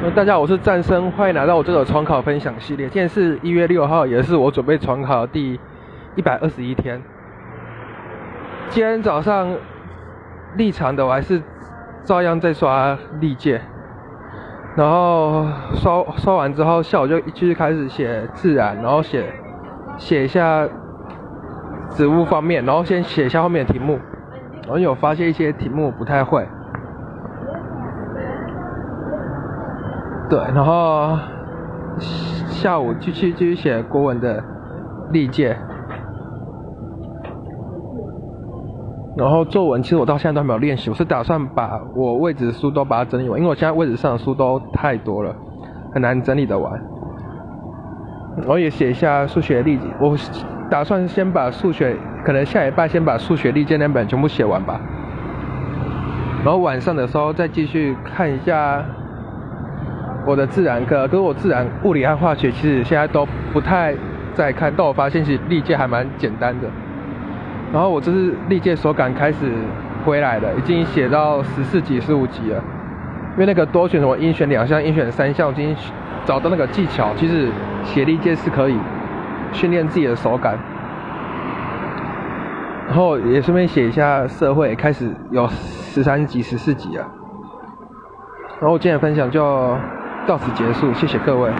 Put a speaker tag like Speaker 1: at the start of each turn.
Speaker 1: 呃大家好，我是战生，欢迎来到我这个重考分享系列。今天是一月六号，也是我准备重考的第一百二十一天。今天早上立场的我还是照样在刷历届，然后刷刷完之后，下午就继续开始写自然，然后写写一下植物方面，然后先写一下后面的题目。然后有发现一些题目不太会。对，然后下午继续继续写国文的历届，然后作文其实我到现在都还没有练习，我是打算把我位置的书都把它整理完，因为我现在位置上的书都太多了，很难整理的完。我也写一下数学历，我打算先把数学，可能下礼拜先把数学历届那本全部写完吧，然后晚上的时候再继续看一下。我的自然课，跟我自然、物理和化学，其实现在都不太在看，但我发现其实历届还蛮简单的。然后我这是历届手感开始回来了，已经写到十四级、十五级了。因为那个多选什么，应选两项、应选三项，已经找到那个技巧，其实写历届是可以训练自己的手感。然后也顺便写一下社会，开始有十三级、十四级了。然后我今天的分享就。到此结束，谢谢各位。